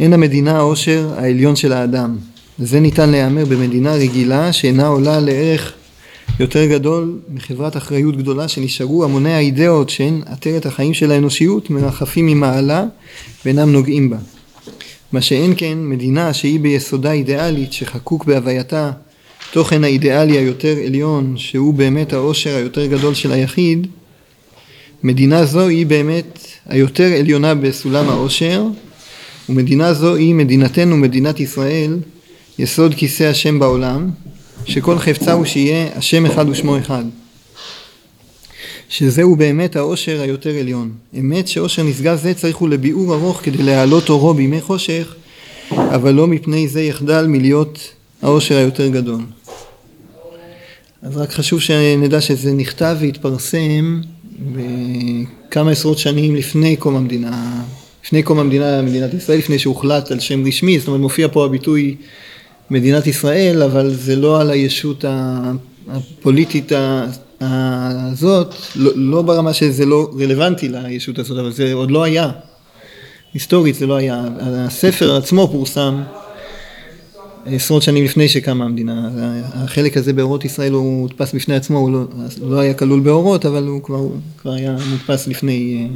אין המדינה העושר העליון של האדם. וזה ניתן להיאמר במדינה רגילה שאינה עולה לערך יותר גדול מחברת אחריות גדולה שנשארו המוני האידאות שהן עטרת החיים של האנושיות מרחפים ממעלה ואינם נוגעים בה. מה שאין כן מדינה שהיא ביסודה אידיאלית שחקוק בהווייתה תוכן האידיאלי היותר עליון שהוא באמת העושר היותר גדול של היחיד מדינה זו היא באמת היותר עליונה בסולם העושר ומדינה זו היא מדינתנו מדינת ישראל יסוד כיסא השם בעולם שכל חפצה הוא שיהיה השם אחד ושמו אחד שזהו באמת העושר היותר עליון. אמת שעושר נשגב זה צריך הוא לביאור ארוך כדי להעלות אורו בימי חושך, אבל לא מפני זה יחדל מלהיות העושר היותר גדול. אז רק חשוב שנדע שזה נכתב והתפרסם בכמה עשרות שנים לפני קום המדינה, לפני קום המדינה, מדינת ישראל, לפני שהוחלט על שם רשמי, זאת אומרת מופיע פה הביטוי מדינת ישראל, אבל זה לא על הישות הפוליטית הזאת, לא, לא ברמה שזה לא רלוונטי לישות הזאת, אבל זה עוד לא היה. היסטורית זה לא היה. הספר עצמו פורסם עשרות שנים לפני שקמה המדינה. החלק הזה באורות ישראל הוא הודפס בפני עצמו, הוא לא, לא היה כלול באורות, אבל הוא כבר, כבר היה מודפס לפני,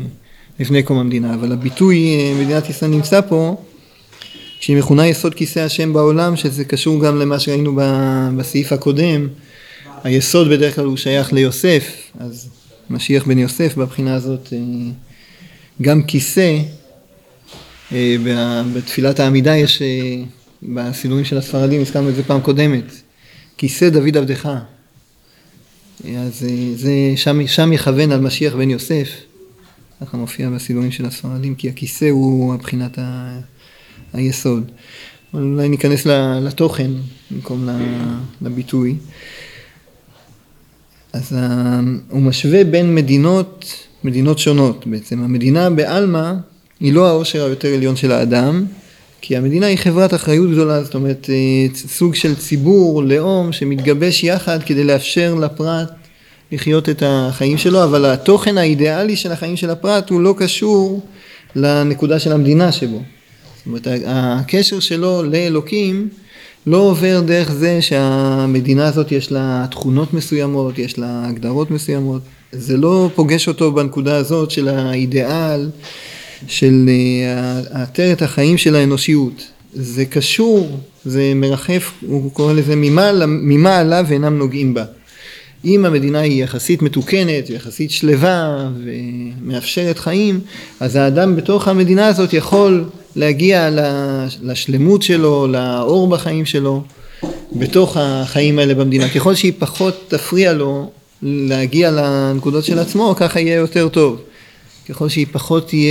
לפני קום המדינה. אבל הביטוי מדינת ישראל נמצא פה, שהיא מכונה יסוד כיסא השם בעולם, שזה קשור גם למה שראינו בסעיף הקודם. היסוד בדרך כלל הוא שייך ליוסף, אז משיח בן יוסף בבחינה הזאת אה, גם כיסא, אה, בתפילת העמידה יש, אה, בסידורים של הספרדים, הזכרנו את זה פעם קודמת, כיסא דוד עבדך. אז זה שם, שם יכוון על משיח בן יוסף, ככה מופיע בסידורים של הספרדים, כי הכיסא הוא מבחינת ה... היסוד. אולי ניכנס לתוכן במקום לביטוי. אז הוא משווה בין מדינות, מדינות שונות בעצם. המדינה בעלמא היא לא העושר היותר עליון של האדם, כי המדינה היא חברת אחריות גדולה, זאת אומרת אה, סוג של ציבור, לאום, שמתגבש יחד כדי לאפשר לפרט לחיות את החיים שלו, אבל התוכן האידיאלי של החיים של הפרט הוא לא קשור לנקודה של המדינה שבו. זאת אומרת הקשר שלו לאלוקים לא עובר דרך זה שהמדינה הזאת יש לה תכונות מסוימות, יש לה הגדרות מסוימות, זה לא פוגש אותו בנקודה הזאת של האידיאל, של עטרת החיים של האנושיות. זה קשור, זה מרחף, הוא קורא לזה ממעלה ואינם נוגעים בה. אם המדינה היא יחסית מתוקנת, יחסית שלווה ומאפשרת חיים, אז האדם בתוך המדינה הזאת יכול להגיע לשלמות שלו, לאור בחיים שלו, בתוך החיים האלה במדינה. ככל שהיא פחות תפריע לו להגיע לנקודות של עצמו, ככה יהיה יותר טוב. ככל שהיא פחות תהיה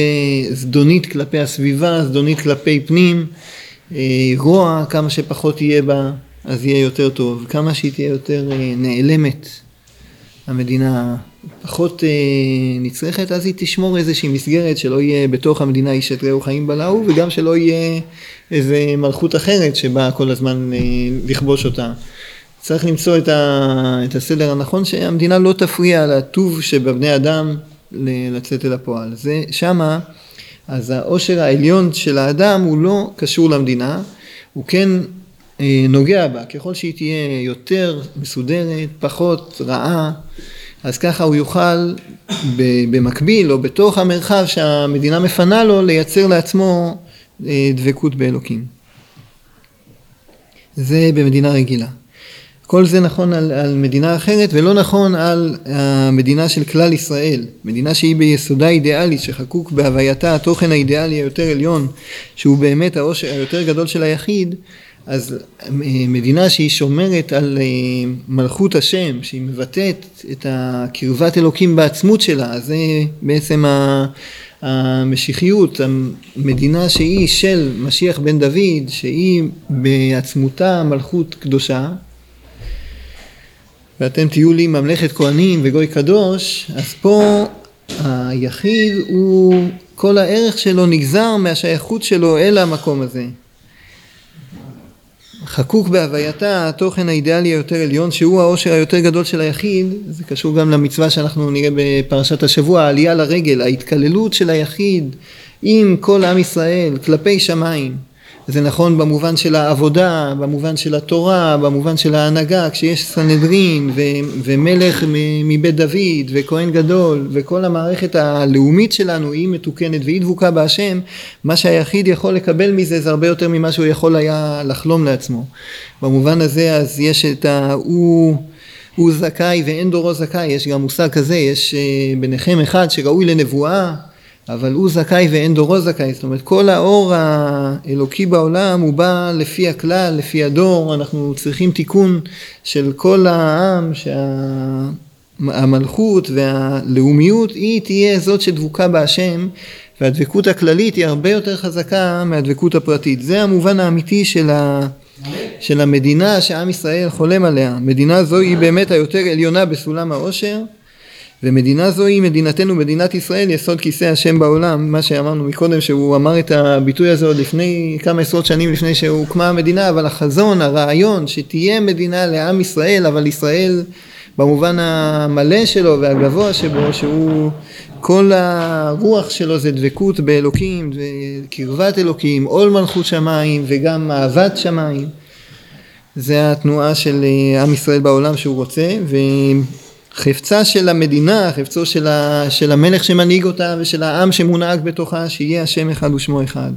זדונית כלפי הסביבה, זדונית כלפי פנים, אה, רוע, כמה שפחות יהיה בה, אז יהיה יותר טוב. כמה שהיא תהיה יותר אה, נעלמת, המדינה פחות אה, נצרכת, אז היא תשמור איזושהי מסגרת שלא יהיה בתוך המדינה איש את רעהו חיים בלעו, וגם שלא יהיה איזה מלכות אחרת שבאה כל הזמן אה, לכבוש אותה. צריך למצוא את, ה, את הסדר הנכון שהמדינה לא תפריע לטוב שבבני אדם לצאת אל הפועל. זה שמה, אז העושר העליון של האדם הוא לא קשור למדינה, הוא כן נוגע בה, ככל שהיא תהיה יותר מסודרת, פחות רעה, אז ככה הוא יוכל במקביל או בתוך המרחב שהמדינה מפנה לו לייצר לעצמו אה, דבקות באלוקים. זה במדינה רגילה. כל זה נכון על, על מדינה אחרת ולא נכון על המדינה של כלל ישראל, מדינה שהיא ביסודה אידיאלית שחקוק בהווייתה התוכן האידיאלי היותר עליון שהוא באמת העושר היותר גדול של היחיד אז אה, מדינה שהיא שומרת על אה, מלכות השם, שהיא מבטאת את הקרבת אלוקים בעצמות שלה, זה בעצם המשיחיות, המדינה שהיא של משיח בן דוד, שהיא בעצמותה מלכות קדושה, ואתם תהיו לי ממלכת כהנים וגוי קדוש, אז פה היחיד הוא, כל הערך שלו נגזר מהשייכות שלו אל המקום הזה. חקוק בהווייתה התוכן האידיאלי היותר עליון שהוא העושר היותר גדול של היחיד זה קשור גם למצווה שאנחנו נראה בפרשת השבוע העלייה לרגל ההתקללות של היחיד עם כל עם ישראל כלפי שמיים. זה נכון במובן של העבודה, במובן של התורה, במובן של ההנהגה, כשיש סנהדרין ו- ומלך מבית דוד וכהן גדול וכל המערכת הלאומית שלנו היא מתוקנת והיא דבוקה בהשם, מה שהיחיד יכול לקבל מזה זה הרבה יותר ממה שהוא יכול היה לחלום לעצמו. במובן הזה אז יש את ה... הוא... הוא זכאי ואין דורו זכאי, יש גם מושג כזה, יש אה, ביניכם אחד שראוי לנבואה אבל הוא זכאי ואין דורו זכאי, זאת אומרת כל האור האלוקי בעולם הוא בא לפי הכלל, לפי הדור, אנחנו צריכים תיקון של כל העם, שהמלכות והלאומיות היא תהיה זאת שדבוקה בהשם והדבקות הכללית היא הרבה יותר חזקה מהדבקות הפרטית, זה המובן האמיתי של, ה, של המדינה שעם ישראל חולם עליה, מדינה זו היא באמת היותר עליונה בסולם העושר ומדינה זו היא מדינתנו, מדינת ישראל, יסוד כיסא השם בעולם, מה שאמרנו מקודם שהוא אמר את הביטוי הזה עוד לפני כמה עשרות שנים לפני שהוקמה המדינה, אבל החזון, הרעיון שתהיה מדינה לעם ישראל, אבל ישראל במובן המלא שלו והגבוה שבו, שהוא כל הרוח שלו זה דבקות באלוקים, קרבת אלוקים, עול מלכות שמיים וגם אהבת שמיים, זה התנועה של עם ישראל בעולם שהוא רוצה, ו... חפצה של המדינה, חפצו של, ה, של המלך שמנהיג אותה ושל העם שמונהג בתוכה, שיהיה השם אחד ושמו אחד.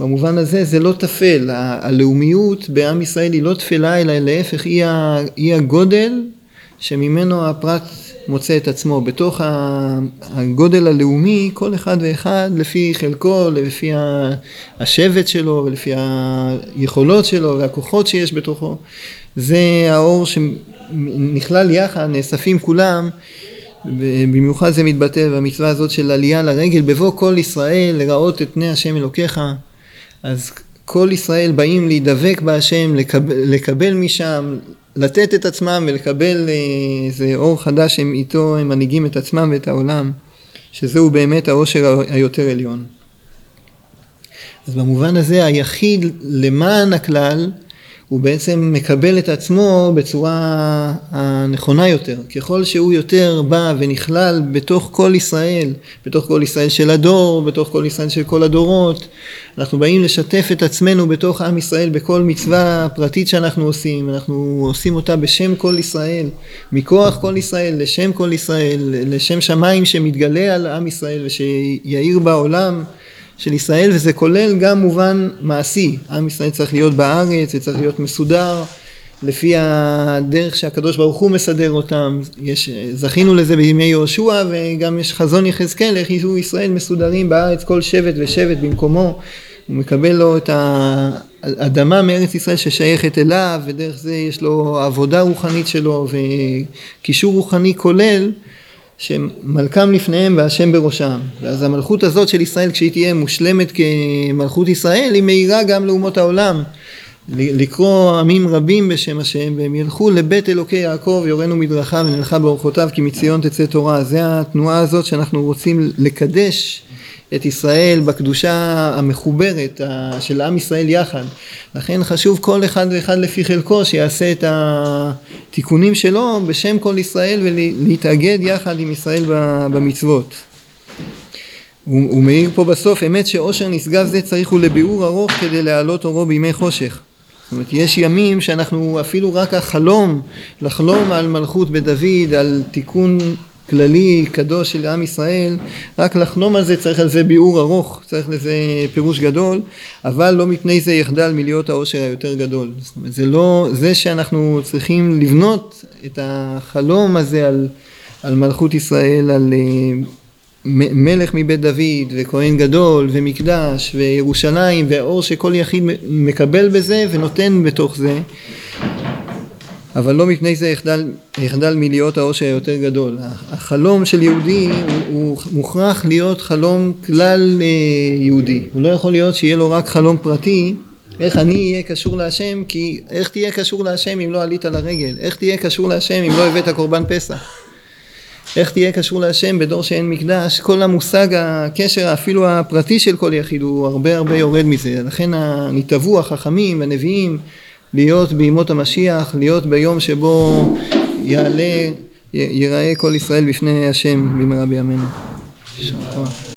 במובן הזה זה לא טפל, הלאומיות בעם ישראל היא לא טפלה אלא להפך היא, היא הגודל שממנו הפרט מוצא את עצמו. בתוך הגודל הלאומי כל אחד ואחד לפי חלקו, לפי השבט שלו ולפי היכולות שלו והכוחות שיש בתוכו זה האור נכלל יחד, נאספים כולם, במיוחד זה מתבטא במצווה הזאת של עלייה לרגל, בבוא כל ישראל לראות את פני השם אלוקיך, אז כל ישראל באים להידבק בהשם, לקבל, לקבל משם, לתת את עצמם ולקבל איזה אור חדש שהם איתו הם מנהיגים את עצמם ואת העולם, שזהו באמת העושר היותר עליון. אז במובן הזה היחיד למען הכלל הוא בעצם מקבל את עצמו בצורה הנכונה יותר. ככל שהוא יותר בא ונכלל בתוך כל ישראל, בתוך כל ישראל של הדור, בתוך כל ישראל של כל הדורות, אנחנו באים לשתף את עצמנו בתוך עם ישראל בכל מצווה פרטית שאנחנו עושים, אנחנו עושים אותה בשם כל ישראל, מכוח כל ישראל, לשם כל ישראל, לשם שמיים שמתגלה על עם ישראל ושיאיר בעולם של ישראל וזה כולל גם מובן מעשי, עם ישראל צריך להיות בארץ וצריך להיות מסודר לפי הדרך שהקדוש ברוך הוא מסדר אותם, יש, זכינו לזה בימי יהושע וגם יש חזון יחזקאל איך יהיו ישראל מסודרים בארץ כל שבט ושבט במקומו, הוא מקבל לו את האדמה מארץ ישראל ששייכת אליו ודרך זה יש לו עבודה רוחנית שלו וקישור רוחני כולל שמלכם לפניהם והשם בראשם. ואז המלכות הזאת של ישראל כשהיא תהיה מושלמת כמלכות ישראל היא מאירה גם לאומות העולם. לקרוא עמים רבים בשם השם והם ילכו לבית אלוקי יעקב יורנו מדרכיו ונלכה באורחותיו כי מציון תצא תורה. זה התנועה הזאת שאנחנו רוצים לקדש את ישראל בקדושה המחוברת של עם ישראל יחד. לכן חשוב כל אחד ואחד לפי חלקו שיעשה את התיקונים שלו בשם כל ישראל ולהתאגד יחד עם ישראל במצוות. הוא, הוא מעיר פה בסוף, אמת שעושר נשגב זה צריך הוא לביאור ארוך כדי להעלות אורו בימי חושך. זאת אומרת, יש ימים שאנחנו אפילו רק החלום, לחלום על מלכות בדוד, על תיקון כללי, קדוש של עם ישראל, רק לחלום על זה צריך על זה ביאור ארוך, צריך לזה פירוש גדול, אבל לא מפני זה יחדל מלהיות העושר היותר גדול. זאת אומרת, זה לא, זה שאנחנו צריכים לבנות את החלום הזה על, על מלכות ישראל, על uh, מלך מבית דוד, וכהן גדול, ומקדש, וירושלים, והאור שכל יחיד מקבל בזה ונותן בתוך זה. אבל לא מפני זה יחדל, יחדל מלהיות העושר היותר גדול. החלום של יהודי הוא, הוא מוכרח להיות חלום כלל אה, יהודי. הוא לא יכול להיות שיהיה לו רק חלום פרטי, איך אני אהיה קשור להשם, כי איך תהיה קשור להשם אם לא עלית לרגל? איך תהיה קשור להשם אם לא הבאת קורבן פסח? איך תהיה קשור להשם בדור שאין מקדש? כל המושג הקשר אפילו הפרטי של כל יחיד הוא הרבה הרבה יורד מזה. לכן נתעבו החכמים, הנביאים, להיות בימות המשיח, להיות ביום שבו יעלה, ייראה כל ישראל בפני השם במהרה בימינו. יישר כוח.